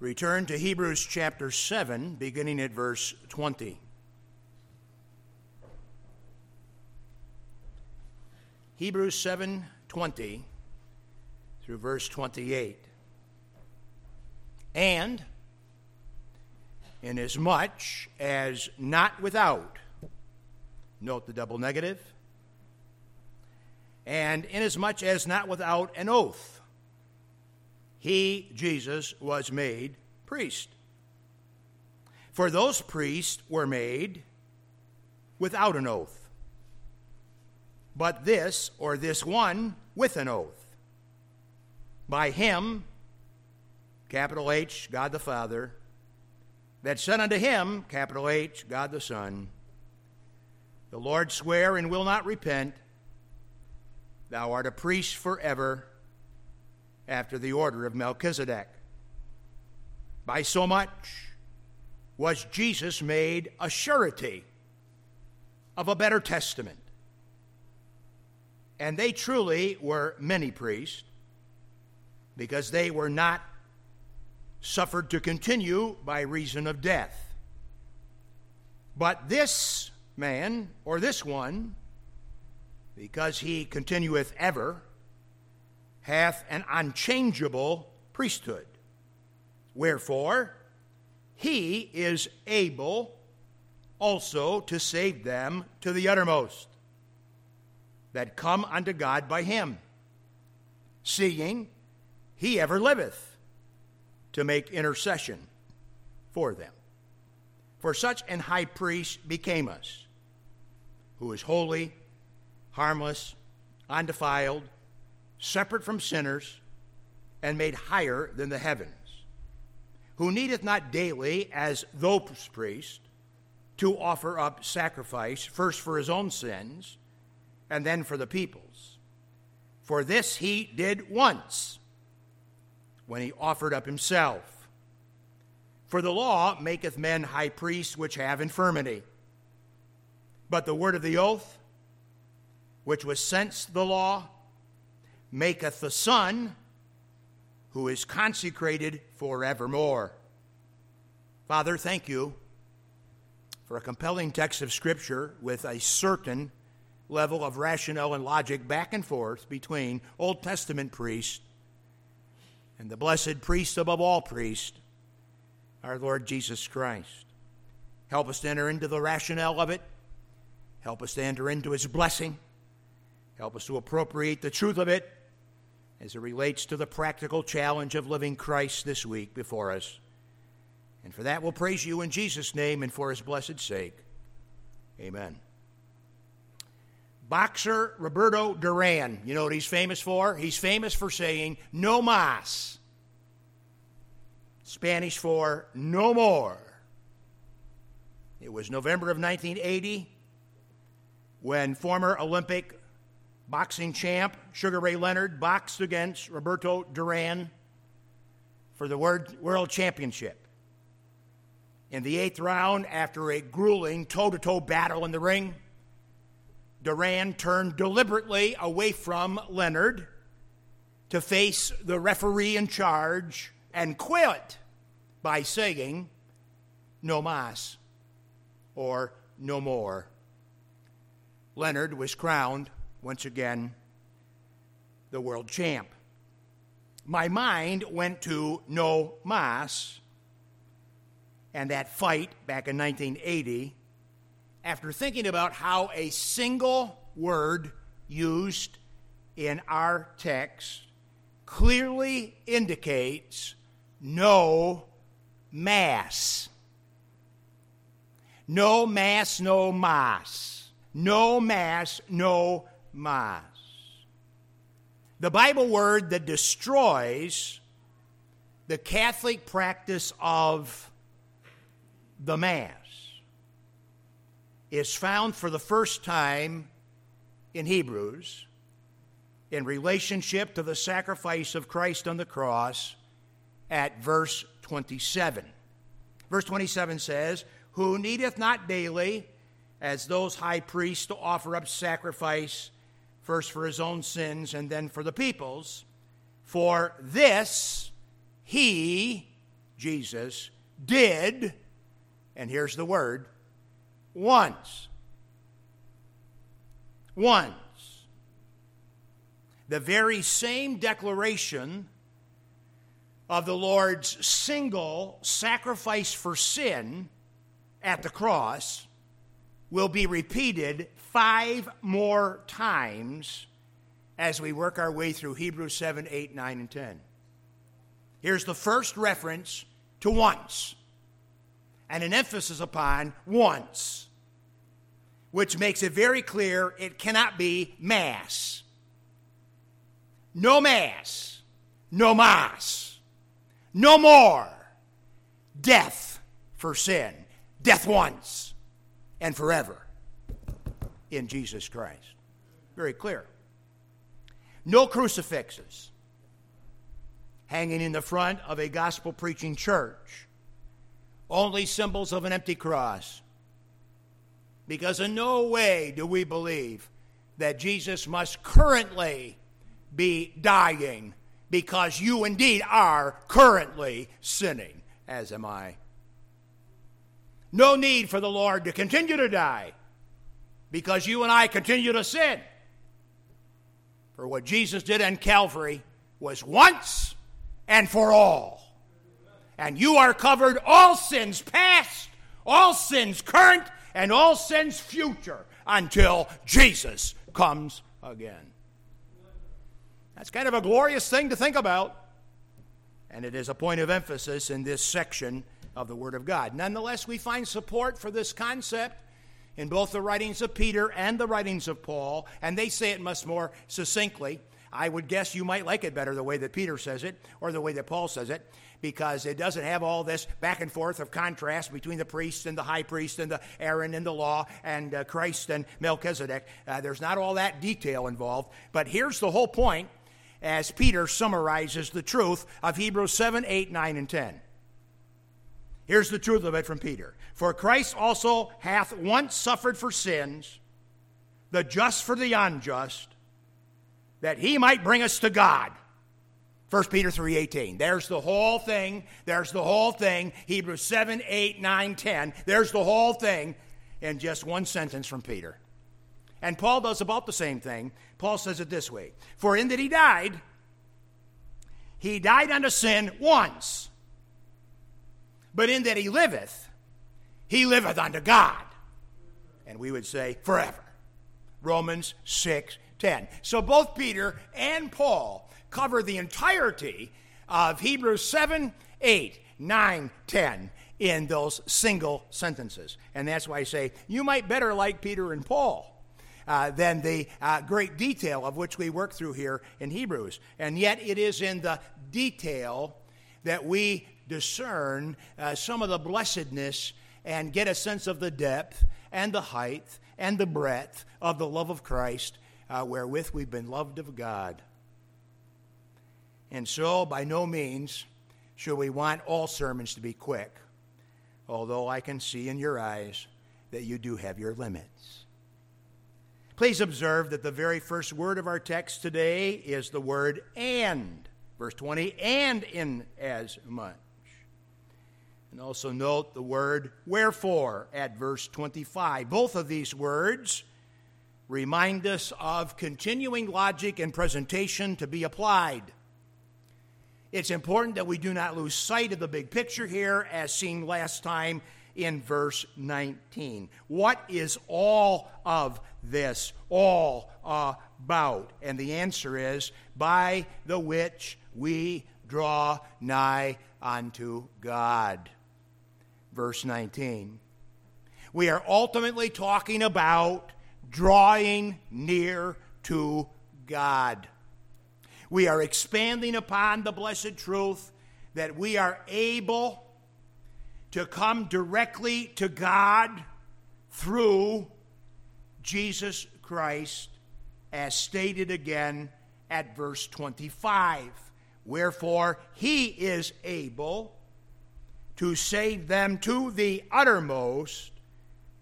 Return to Hebrews chapter 7, beginning at verse 20. Hebrews 7:20 through verse 28. And inasmuch as not without note the double negative and inasmuch as not without an oath he, Jesus, was made priest. For those priests were made without an oath, but this, or this one, with an oath. By him, capital H, God the Father, that said unto him, capital H, God the Son, the Lord swear and will not repent, Thou art a priest forever after the order of Melchizedek. By so much was Jesus made a surety of a better testament. And they truly were many priests because they were not suffered to continue by reason of death. But this man, or this one, because he continueth ever, hath an unchangeable priesthood. Wherefore, he is able also to save them to the uttermost that come unto God by him, seeing he ever liveth to make intercession for them. For such an high priest became us, who is holy, harmless, undefiled, separate from sinners, and made higher than the heavens, who needeth not daily, as those priests, to offer up sacrifice, first for his own sins, and then for the people's. For this he did once, when he offered up himself. For the law maketh men high priests which have infirmity. But the word of the oath, which was since the law, maketh the Son, who is consecrated forevermore. Father, thank you for a compelling text of Scripture with a certain level of rationale and logic back and forth between Old Testament priests and the blessed priest above all priests, our Lord Jesus Christ. Help us to enter into the rationale of it. Help us to enter into his blessing. Help us to appropriate the truth of it as it relates to the practical challenge of living Christ this week before us. And for that, we'll praise you in Jesus' name and for his blessed sake. Amen. Boxer Roberto Duran, you know what he's famous for? He's famous for saying, no mas. Spanish for no more. It was November of 1980 when former Olympic boxing champ Sugar Ray Leonard boxed against Roberto Duran for the World Championship. In the eighth round, after a grueling toe to toe battle in the ring, Duran turned deliberately away from Leonard to face the referee in charge and quit by saying, No mas, or no more. Leonard was crowned once again, the world champ. My mind went to No Mas and that fight back in 1980 after thinking about how a single word used in our text clearly indicates no mass. No mass, no mass. No mass, no mas. The Bible word that destroys the Catholic practice of the Mass is found for the first time in Hebrews in relationship to the sacrifice of Christ on the cross at verse 27. Verse 27 says, Who needeth not daily, as those high priests, to offer up sacrifice first for his own sins and then for the people's. For this he, Jesus did, and here's the word, once. Once. The very same declaration of the Lord's single sacrifice for sin at the cross will be repeated five more times as we work our way through Hebrews 7, 8, 9, and 10. Here's the first reference to once, and an emphasis upon once, which makes it very clear it cannot be mass. No mass, no mass, no more. Death for sin. Death once and forever in Jesus Christ. Very clear. No crucifixes hanging in the front of a gospel preaching church. Only symbols of an empty cross. Because in no way do we believe that Jesus must currently be dying because you indeed are currently sinning, as am I. No need for the Lord to continue to die because you and I continue to sin. For what Jesus did on Calvary was once and for all. And you are covered all sins past, all sins current, and all sins future until Jesus comes again. That's kind of a glorious thing to think about. And it is a point of emphasis in this section of the Word of God. Nonetheless, we find support for this concept in both the writings of Peter and the writings of Paul, and they say it much more succinctly. I would guess you might like it better the way that Peter says it or the way that Paul says it because it doesn't have all this back and forth of contrast between the priest and the high priest and the Aaron and the law and uh, Christ and Melchizedek. Uh, there's not all that detail involved. But here's the whole point as Peter summarizes the truth of Hebrews 7, 8, 9, and 10. Here's the truth of it from Peter. For Christ also hath once suffered for sins, the just for the unjust, that he might bring us to God. 1 Peter 3:18. There's the whole thing. There's the whole thing. Hebrews 7, 8, 9, 10. There's the whole thing in just one sentence from Peter. And Paul does about the same thing. Paul says it this way For in that he died, he died unto sin once but in that he liveth, he liveth unto God. And we would say forever. Romans 6 10. So both Peter and Paul cover the entirety of Hebrews 7, 8, 9, 10 in those single sentences. And that's why I say you might better like Peter and Paul. Uh, than the uh, great detail of which we work through here in Hebrews. And yet, it is in the detail that we discern uh, some of the blessedness and get a sense of the depth and the height and the breadth of the love of Christ uh, wherewith we've been loved of God. And so, by no means should we want all sermons to be quick, although I can see in your eyes that you do have your limits. Please observe that the very first word of our text today is the word and. Verse 20, and in as much. And also note the word wherefore at verse 25. Both of these words remind us of continuing logic and presentation to be applied. It's important that we do not lose sight of the big picture here, as seen last time in verse 19. What is all of this all about? And the answer is by the which we draw nigh unto God verse 19. We are ultimately talking about drawing near to God. We are expanding upon the blessed truth that we are able to come directly to God through Jesus Christ, as stated again at verse 25. Wherefore, he is able to save them to the uttermost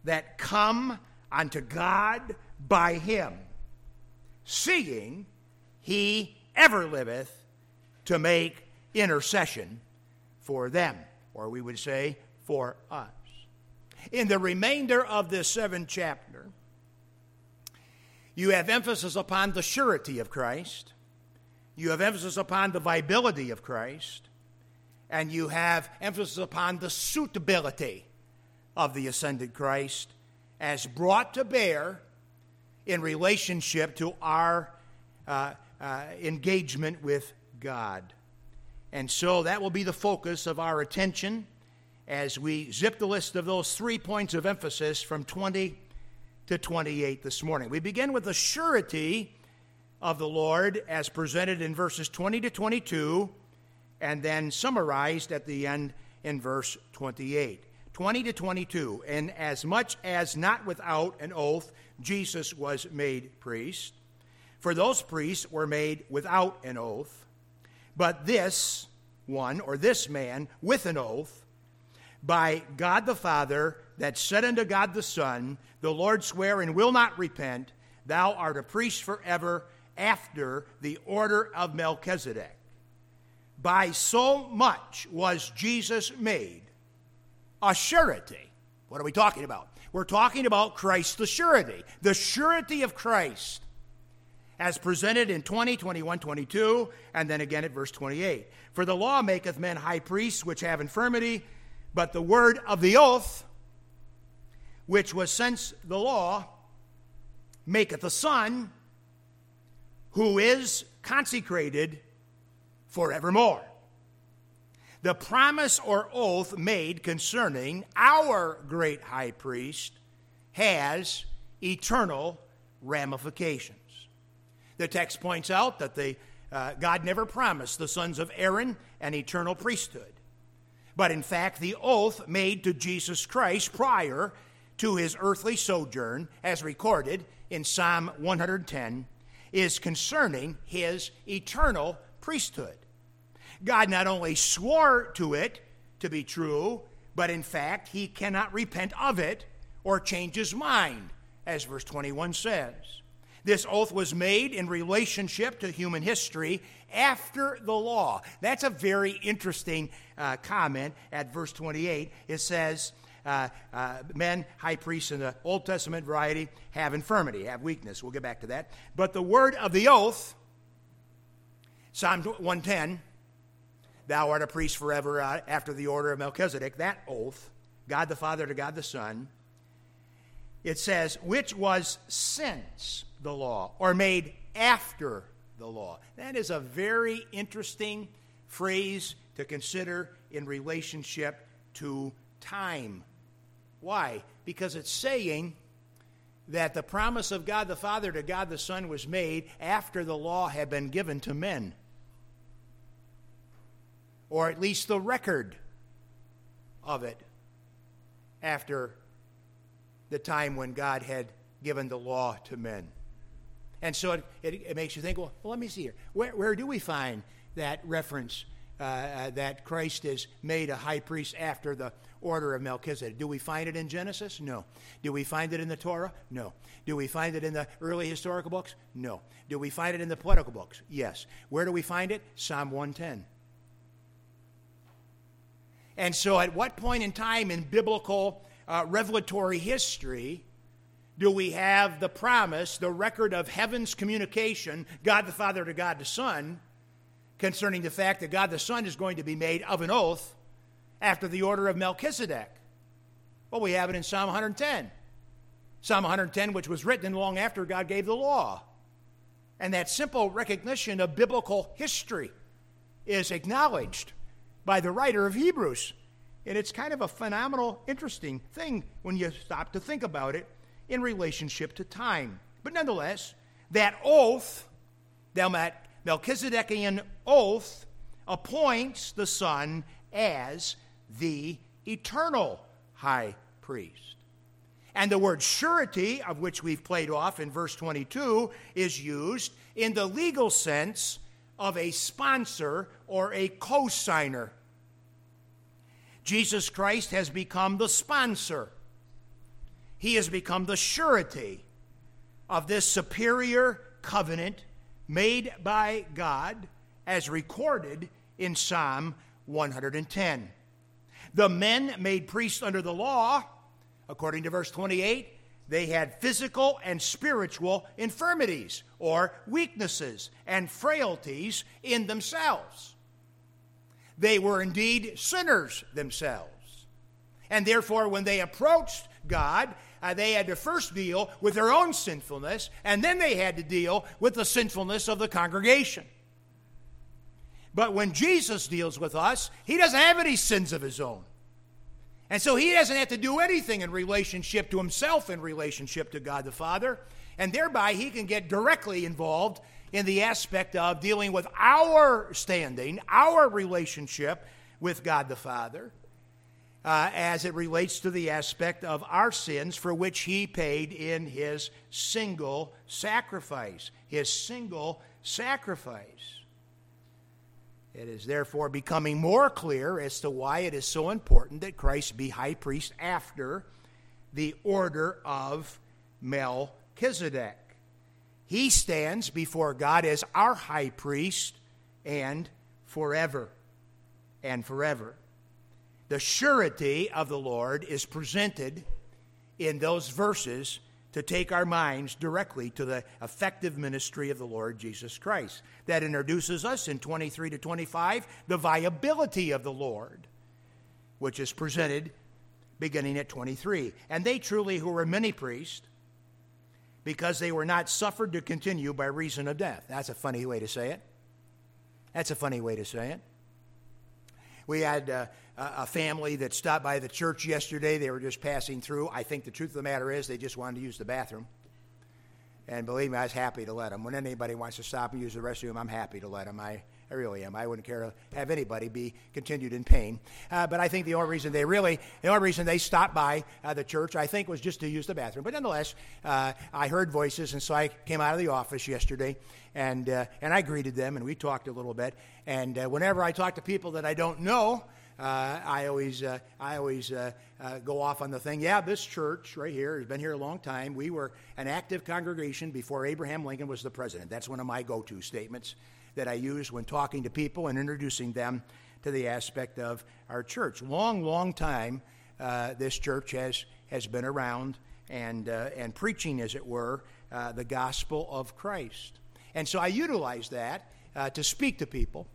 that come unto God by him, seeing he ever liveth to make intercession for them, or we would say for us. In the remainder of this seventh chapter, you have emphasis upon the surety of Christ, you have emphasis upon the viability of Christ, and you have emphasis upon the suitability of the ascended Christ as brought to bear in relationship to our uh, uh, engagement with God. And so that will be the focus of our attention as we zip the list of those three points of emphasis from 20 to 28 this morning. We begin with the surety of the Lord as presented in verses 20 to 22 and then summarized at the end in verse 28. 20 to 22. And as much as not without an oath, Jesus was made priest. For those priests were made without an oath. But this one, or this man, with an oath, by God the Father, that said unto God the Son, The Lord swear and will not repent, Thou art a priest forever after the order of Melchizedek. By so much was Jesus made a surety. What are we talking about? We're talking about Christ the surety, the surety of Christ, as presented in 20, 21, 22, and then again at verse 28. For the law maketh men high priests which have infirmity, but the word of the oath, which was since the law, maketh a son who is consecrated forevermore the promise or oath made concerning our great high priest has eternal ramifications. The text points out that the, uh, God never promised the sons of Aaron an eternal priesthood. But in fact, the oath made to Jesus Christ prior to his earthly sojourn, as recorded in Psalm 110, is concerning his eternal priesthood. God not only swore to it to be true, but in fact, he cannot repent of it or change his mind, as verse 21 says. This oath was made in relationship to human history after the law. That's a very interesting uh, comment at verse 28. It says, uh, uh, men, high priests in the Old Testament variety, have infirmity, have weakness. We'll get back to that. But the word of the oath, Psalm 110, Thou art a priest forever uh, after the order of Melchizedek, that oath, God the Father to God the Son, it says, which was since the law, or made after the law. That is a very interesting phrase to consider in relationship to time. Why? Because it's saying that the promise of God the Father to God the Son was made after the law had been given to men or at least the record of it after the time when God had given the law to men. And so it, it, it makes you think, well, let me see here. Where, where do we find that reference uh, uh, that Christ is made a high priest after the order of Melchizedek? Do we find it in Genesis? No. Do we find it in the Torah? No. Do we find it in the early historical books? No. Do we find it in the poetical books? Yes. Where do we find it? Psalm 110. And so, at what point in time in biblical uh, revelatory history do we have the promise, the record of heaven's communication, God the Father to God the Son, concerning the fact that God the Son is going to be made of an oath after the order of Melchizedek? Well, we have it in Psalm 110. Psalm 110, which was written long after God gave the law. And that simple recognition of biblical history is acknowledged by the writer of Hebrews. And it's kind of a phenomenal, interesting thing when you stop to think about it in relationship to time. But nonetheless, that oath, that Melchizedekian oath, appoints the Son as the eternal high priest. And the word surety, of which we've played off in verse 22, is used in the legal sense of a sponsor or a co signer. Jesus Christ has become the sponsor. He has become the surety of this superior covenant made by God as recorded in Psalm 110. The men made priests under the law, according to verse 28, they had physical and spiritual infirmities or weaknesses and frailties in themselves. They were indeed sinners themselves. And therefore, when they approached God, uh, they had to first deal with their own sinfulness, and then they had to deal with the sinfulness of the congregation. But when Jesus deals with us, he doesn't have any sins of his own. And so he doesn't have to do anything in relationship to himself, in relationship to God the Father. And thereby, he can get directly involved in the aspect of dealing with our standing, our relationship with God the Father, uh, as it relates to the aspect of our sins for which he paid in his single sacrifice. His single sacrifice. It is therefore becoming more clear as to why it is so important that Christ be high priest after the order of Melchizedek. He stands before God as our high priest and forever and forever. The surety of the Lord is presented in those verses to take our minds directly to the effective ministry of the Lord Jesus Christ. That introduces us in 23 to 25 the viability of the Lord, which is presented beginning at 23. And they truly, who were many priests, because they were not suffered to continue by reason of death. That's a funny way to say it. That's a funny way to say it. We had uh, a family that stopped by the church yesterday. They were just passing through. I think the truth of the matter is they just wanted to use the bathroom. And believe me, I was happy to let them. When anybody wants to stop and use the restroom, I'm happy to let them. I, I really am. I wouldn't care to have anybody be continued in pain. Uh, but I think the only reason they really, the only reason they stopped by uh, the church, I think, was just to use the bathroom. But nonetheless, uh, I heard voices, and so I came out of the office yesterday, and uh, and I greeted them, and we talked a little bit. And uh, whenever I talk to people that I don't know, I always, uh, I always uh, uh, go off on the thing. Yeah, this church right here has been here a long time. We were an active congregation before Abraham Lincoln was the president. That's one of my go to statements that I use when talking to people and introducing them to the aspect of our church. Long, long time uh, this church has, has been around and, uh, and preaching, as it were, the gospel of Christ. And so I utilize that to speak to people.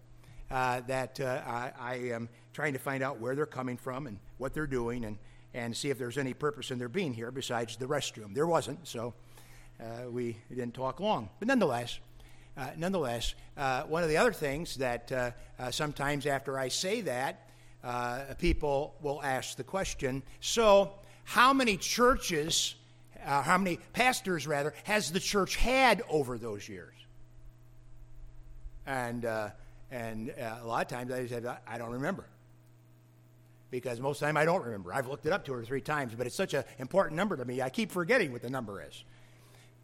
Uh, that uh, I, I, am trying to find out where they're coming from and what they're doing and, and see if there's any purpose in their being here besides the restroom. There wasn't, so uh, we didn't talk long. But nonetheless, uh, nonetheless, uh, one of the other things that sometimes after I say that, people will ask the question so, how many churches, how many pastors rather, has the church had over those years? And and uh, a lot of times I said, I don't remember. Because most of the time I don't remember. I've looked it up two or three times, but it's such an important number to me, I keep forgetting what the number is.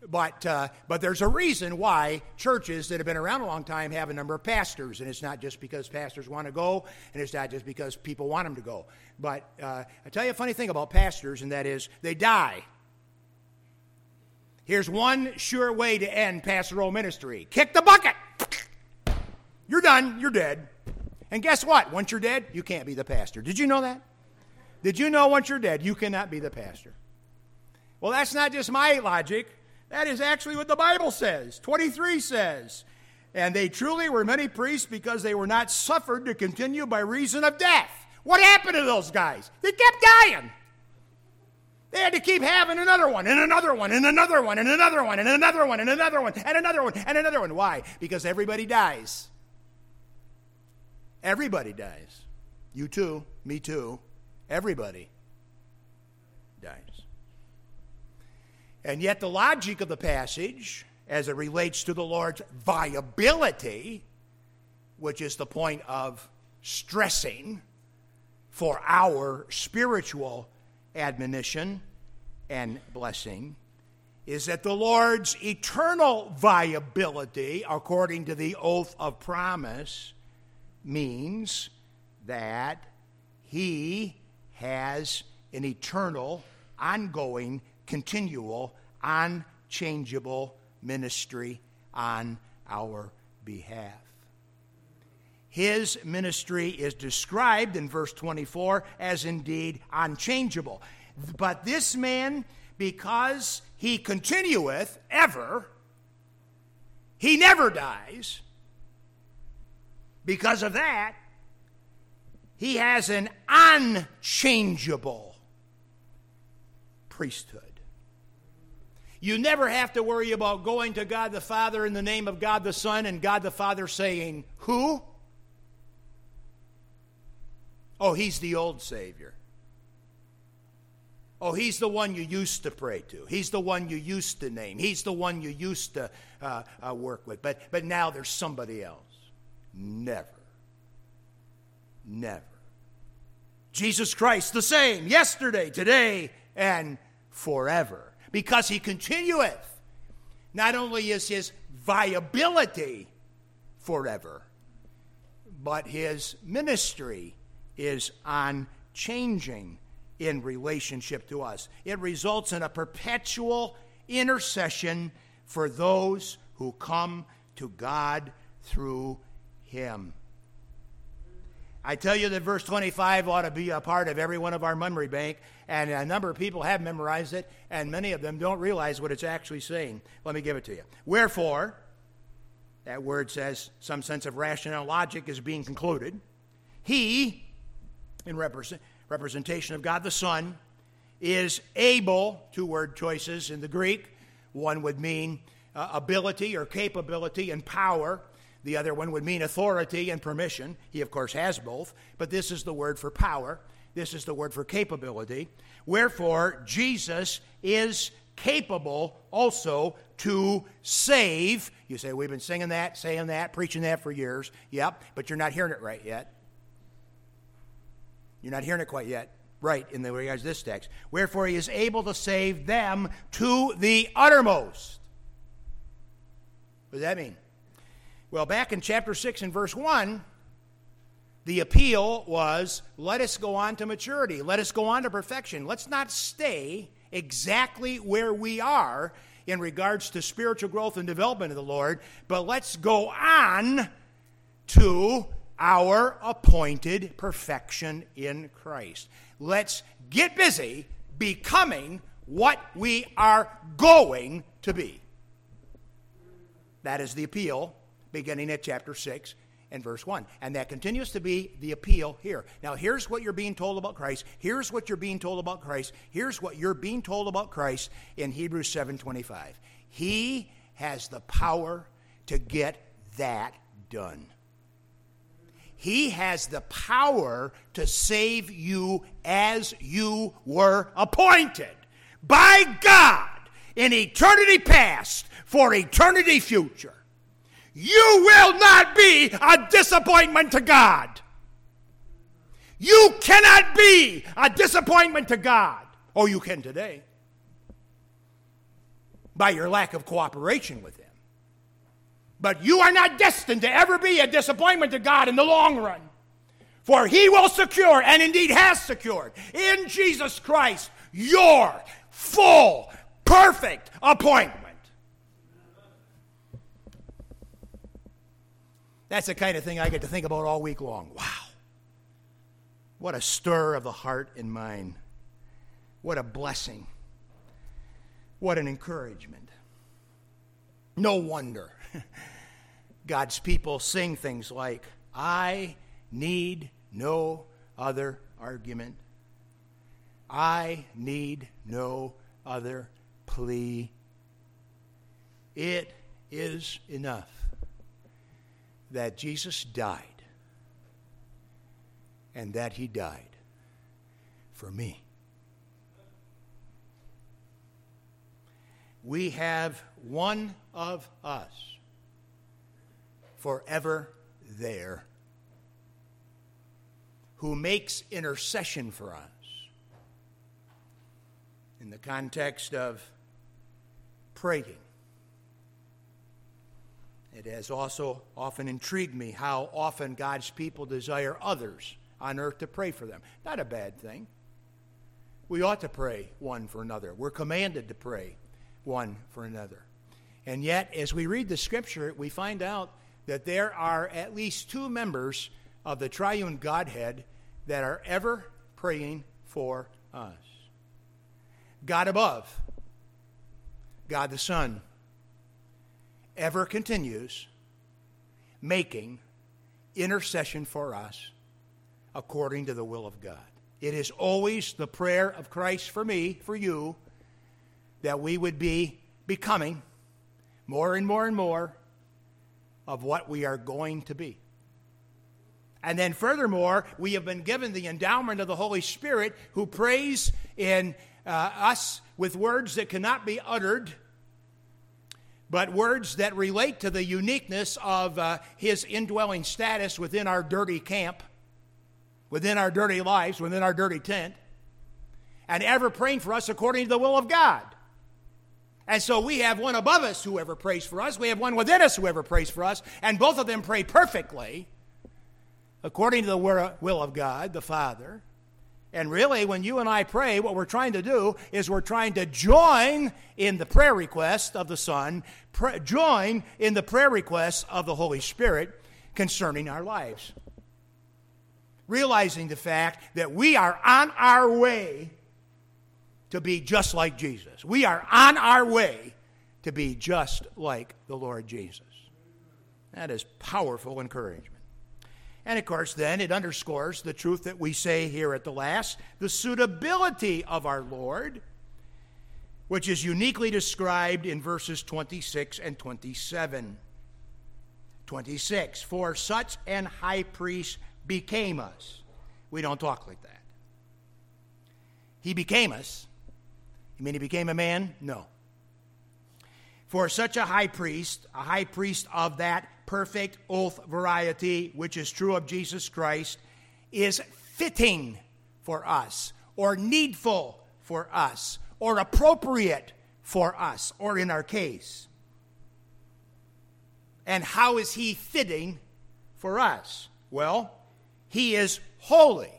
But, uh, but there's a reason why churches that have been around a long time have a number of pastors, and it's not just because pastors want to go, and it's not just because people want them to go. But uh, I tell you a funny thing about pastors, and that is they die. Here's one sure way to end pastoral ministry kick the bucket. You're done. You're dead. And guess what? Once you're dead, you can't be the pastor. Did you know that? Did you know once you're dead, you cannot be the pastor? Well, that's not just my logic. That is actually what the Bible says. 23 says, And they truly were many priests because they were not suffered to continue by reason of death. What happened to those guys? They kept dying. They had to keep having another one, and another one, and another one, and another one, and another one, and another one, and another one, and another one. Why? Because everybody dies. Everybody dies. You too, me too. Everybody dies. And yet, the logic of the passage, as it relates to the Lord's viability, which is the point of stressing for our spiritual admonition and blessing, is that the Lord's eternal viability, according to the oath of promise, means that he has an eternal, ongoing, continual, unchangeable ministry on our behalf. his ministry is described in verse 24 as indeed unchangeable. But this man, because he continueth ever, he never dies. Because of that, he has an unchangeable priesthood. You never have to worry about going to God the Father in the name of God the Son and God the Father saying, Who? Oh, he's the old Savior. Oh, he's the one you used to pray to. He's the one you used to name. He's the one you used to uh, uh, work with. But, but now there's somebody else. Never. Never. Jesus Christ, the same, yesterday, today, and forever. Because he continueth. Not only is his viability forever, but his ministry is unchanging in relationship to us. It results in a perpetual intercession for those who come to God through Him. I tell you that verse 25 ought to be a part of every one of our memory bank, and a number of people have memorized it, and many of them don't realize what it's actually saying. Let me give it to you. Wherefore, that word says some sense of rational logic is being concluded. He, in represent, representation of God the Son, is able, two word choices in the Greek. One would mean uh, ability or capability and power. The other one would mean authority and permission. He, of course, has both, but this is the word for power. This is the word for capability. Wherefore, Jesus is capable also to save. You say, We've been singing that, saying that, preaching that for years. Yep, but you're not hearing it right yet. You're not hearing it quite yet. Right, in the regards to this text. Wherefore he is able to save them to the uttermost. What does that mean? Well, back in chapter 6 and verse 1, the appeal was let us go on to maturity, let us go on to perfection. Let's not stay exactly where we are in regards to spiritual growth and development of the Lord, but let's go on to our appointed perfection in Christ. Let's get busy becoming what we are going to be. That is the appeal beginning at chapter 6 and verse 1. And that continues to be the appeal here. Now, here's what you're being told about Christ. Here's what you're being told about Christ. Here's what you're being told about Christ in Hebrews 7:25. He has the power to get that done. He has the power to save you as you were appointed by God in eternity past for eternity future. You will not be a disappointment to God. You cannot be a disappointment to God. Oh, you can today by your lack of cooperation with Him. But you are not destined to ever be a disappointment to God in the long run. For He will secure, and indeed has secured, in Jesus Christ, your full, perfect appointment. That's the kind of thing I get to think about all week long. Wow. What a stir of the heart and mind. What a blessing. What an encouragement. No wonder God's people sing things like, I need no other argument. I need no other plea. It is enough that Jesus died and that he died for me. We have one of us forever there who makes intercession for us. In the context of praying, it has also often intrigued me how often God's people desire others on earth to pray for them. Not a bad thing. We ought to pray one for another. We're commanded to pray one for another. And yet, as we read the scripture, we find out that there are at least two members of the triune Godhead that are ever praying for us God above, God the Son, ever continues making intercession for us according to the will of God. It is always the prayer of Christ for me, for you, that we would be becoming more and more and more of what we are going to be. And then, furthermore, we have been given the endowment of the Holy Spirit who prays in uh, us with words that cannot be uttered, but words that relate to the uniqueness of uh, his indwelling status within our dirty camp, within our dirty lives, within our dirty tent, and ever praying for us according to the will of God. And so we have one above us who ever prays for us. We have one within us who ever prays for us. And both of them pray perfectly according to the will of God, the Father. And really, when you and I pray, what we're trying to do is we're trying to join in the prayer request of the Son, join in the prayer request of the Holy Spirit concerning our lives. Realizing the fact that we are on our way to be just like Jesus. We are on our way to be just like the Lord Jesus. That is powerful encouragement. And of course, then it underscores the truth that we say here at the last the suitability of our Lord, which is uniquely described in verses 26 and 27. 26, for such an high priest became us. We don't talk like that. He became us you mean he became a man? No. For such a high priest, a high priest of that perfect oath variety, which is true of Jesus Christ, is fitting for us, or needful for us, or appropriate for us, or in our case. And how is he fitting for us? Well, he is holy.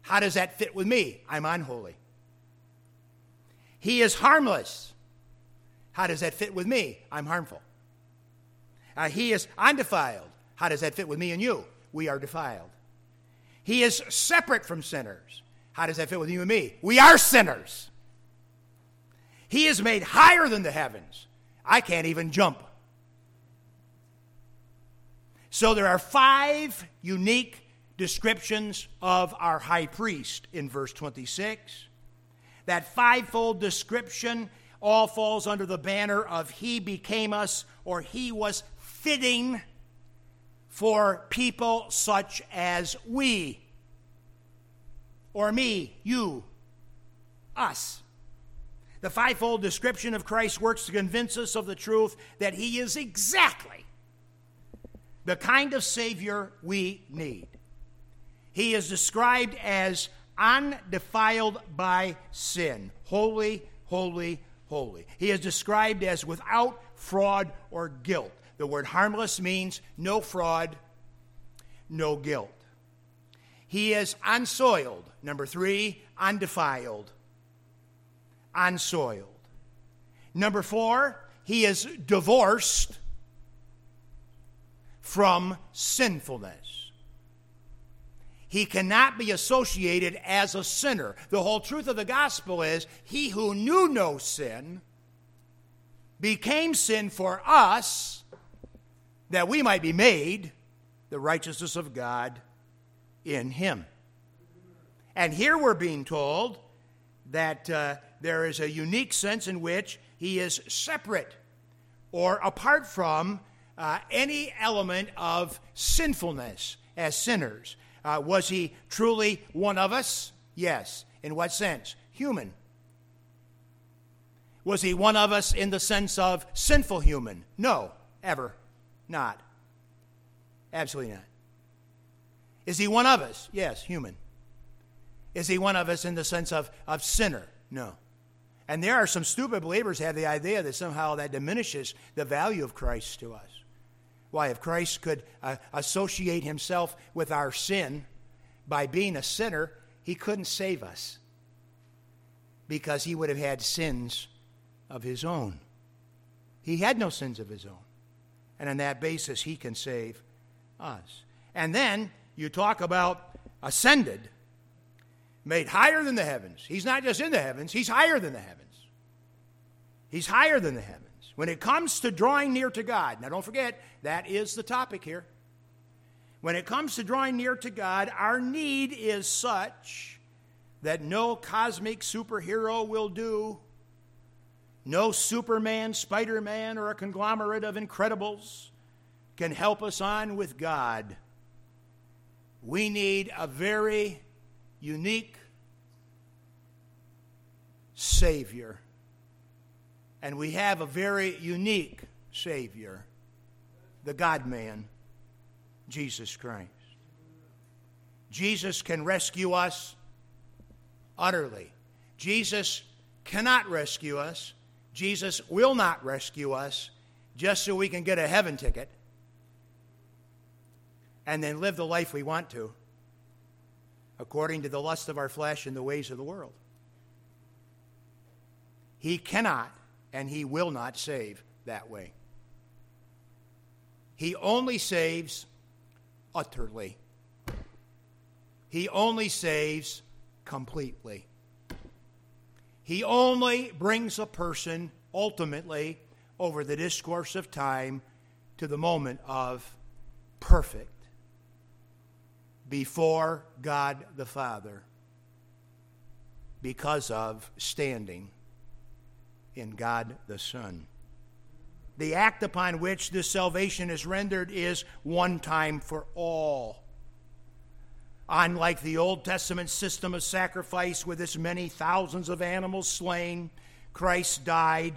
How does that fit with me? I'm unholy. He is harmless. How does that fit with me? I'm harmful. Uh, he is undefiled. How does that fit with me and you? We are defiled. He is separate from sinners. How does that fit with you and me? We are sinners. He is made higher than the heavens. I can't even jump. So there are five unique descriptions of our high priest in verse 26. That fivefold description all falls under the banner of He became us or He was fitting for people such as we, or me, you, us. The fivefold description of Christ works to convince us of the truth that He is exactly the kind of Savior we need. He is described as undefiled by sin. Holy, holy, holy. He is described as without fraud or guilt. The word harmless means no fraud, no guilt. He is unsoiled. Number three, undefiled. Unsoiled. Number four, he is divorced from sinfulness. He cannot be associated as a sinner. The whole truth of the gospel is he who knew no sin became sin for us that we might be made the righteousness of God in him. And here we're being told that uh, there is a unique sense in which he is separate or apart from uh, any element of sinfulness as sinners. Uh, was he truly one of us? Yes. In what sense? Human. Was he one of us in the sense of sinful human? No, ever not. Absolutely not. Is he one of us? Yes, human. Is he one of us in the sense of, of sinner? No. And there are some stupid believers have the idea that somehow that diminishes the value of Christ to us. Why, if Christ could uh, associate himself with our sin by being a sinner, he couldn't save us because he would have had sins of his own. He had no sins of his own. And on that basis, he can save us. And then you talk about ascended, made higher than the heavens. He's not just in the heavens, he's higher than the heavens. He's higher than the heavens. When it comes to drawing near to God, now don't forget, that is the topic here. When it comes to drawing near to God, our need is such that no cosmic superhero will do. No Superman, Spider Man, or a conglomerate of Incredibles can help us on with God. We need a very unique Savior. And we have a very unique Savior, the God man, Jesus Christ. Jesus can rescue us utterly. Jesus cannot rescue us Jesus will not rescue us just so we can get a heaven ticket and then live the life we want to according to the lust of our flesh and the ways of the world. He cannot and he will not save that way. He only saves utterly. He only saves completely. He only brings a person ultimately over the discourse of time to the moment of perfect before God the Father because of standing in God the Son. The act upon which this salvation is rendered is one time for all. Unlike the Old Testament system of sacrifice with its many thousands of animals slain, Christ died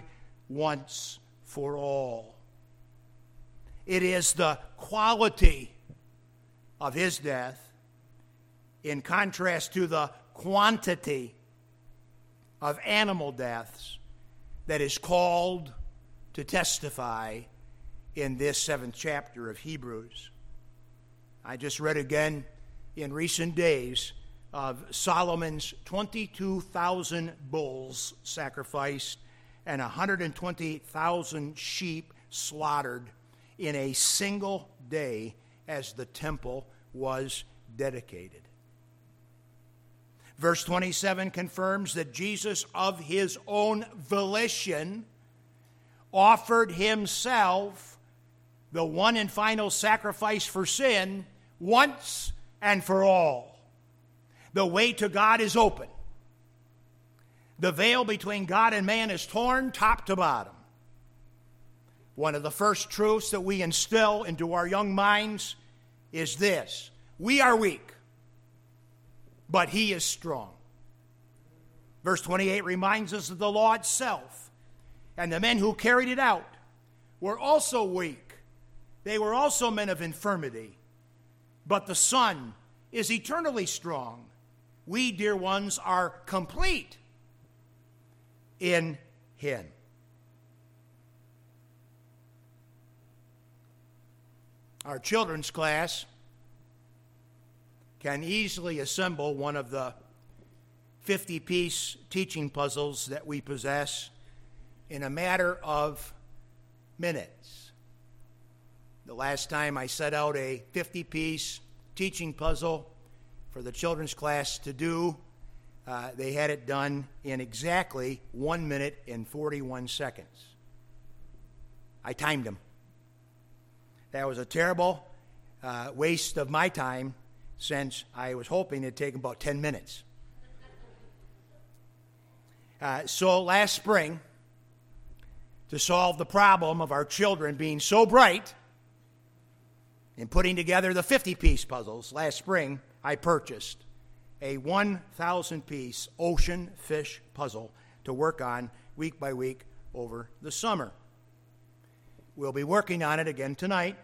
once for all. It is the quality of his death in contrast to the quantity of animal deaths that is called to testify in this seventh chapter of Hebrews. I just read again in recent days of Solomon's 22,000 bulls sacrificed and 120,000 sheep slaughtered in a single day as the temple was dedicated. Verse 27 confirms that Jesus, of his own volition, offered himself the one and final sacrifice for sin once and for all. The way to God is open. The veil between God and man is torn top to bottom. One of the first truths that we instill into our young minds is this we are weak, but He is strong. Verse 28 reminds us of the law itself, and the men who carried it out were also weak. They were also men of infirmity but the Son is eternally strong. We, dear ones, are complete in Him. Our children's class can easily assemble one of the 50 piece teaching puzzles that we possess in a matter of minutes. The last time I set out a 50 piece teaching puzzle for the children's class to do, uh, they had it done in exactly one minute and 41 seconds. I timed them. That was a terrible uh, waste of my time since I was hoping it'd take about 10 minutes. Uh, so last spring, to solve the problem of our children being so bright, in putting together the 50 piece puzzles last spring, I purchased a 1,000 piece ocean fish puzzle to work on week by week over the summer. We'll be working on it again tonight,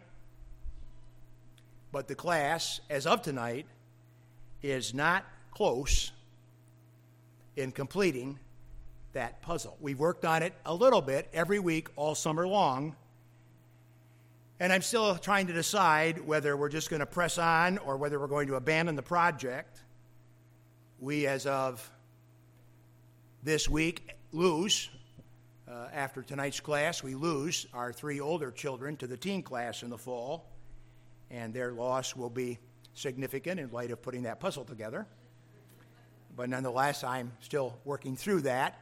but the class, as of tonight, is not close in completing that puzzle. We've worked on it a little bit every week all summer long and I'm still trying to decide whether we're just going to press on or whether we're going to abandon the project. We, as of this week, lose uh, after tonight's class, we lose our three older children to the teen class in the fall, and their loss will be significant in light of putting that puzzle together. But nonetheless, I'm still working through that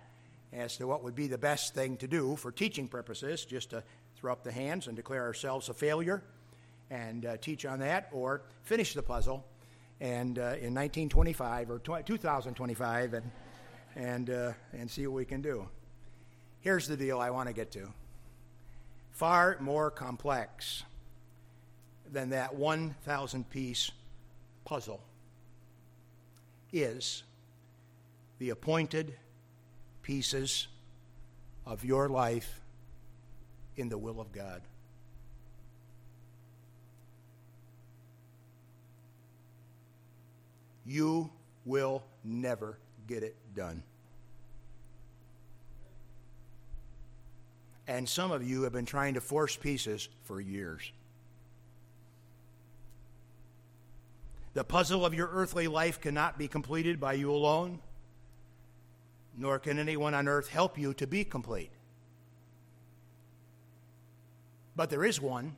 as to what would be the best thing to do for teaching purposes, just to throw up the hands and declare ourselves a failure and uh, teach on that, or finish the puzzle and uh, in 1925 or 2025 and, and, uh, and see what we can do. Here's the deal I want to get to far more complex than that 1,000 piece puzzle is the appointed pieces of your life in the will of God. You will never get it done. And some of you have been trying to force pieces for years. The puzzle of your earthly life cannot be completed by you alone, nor can anyone on earth help you to be complete. But there is one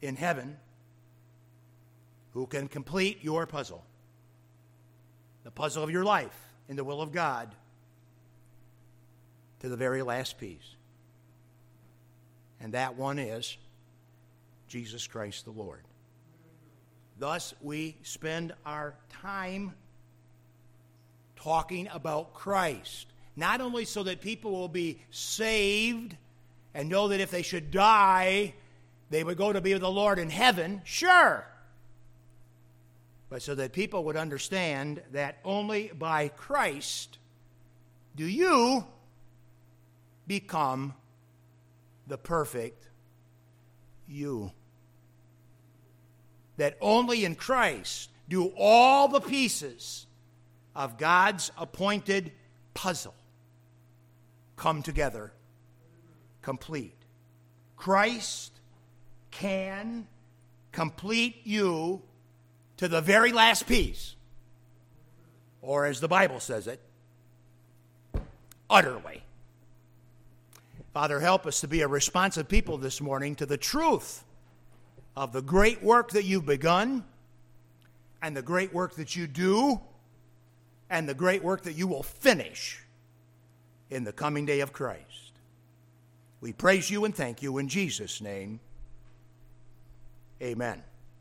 in heaven who can complete your puzzle, the puzzle of your life in the will of God, to the very last piece. And that one is Jesus Christ the Lord. Thus, we spend our time talking about Christ, not only so that people will be saved and know that if they should die, they would go to be with the Lord in heaven, sure but so that people would understand that only by Christ do you become the perfect you. That only in Christ do all the pieces of God's appointed puzzle come together complete. Christ can complete you to the very last piece. Or, as the Bible says it, utterly. Father, help us to be a responsive people this morning to the truth of the great work that you've begun, and the great work that you do, and the great work that you will finish in the coming day of Christ. We praise you and thank you in Jesus' name. Amen.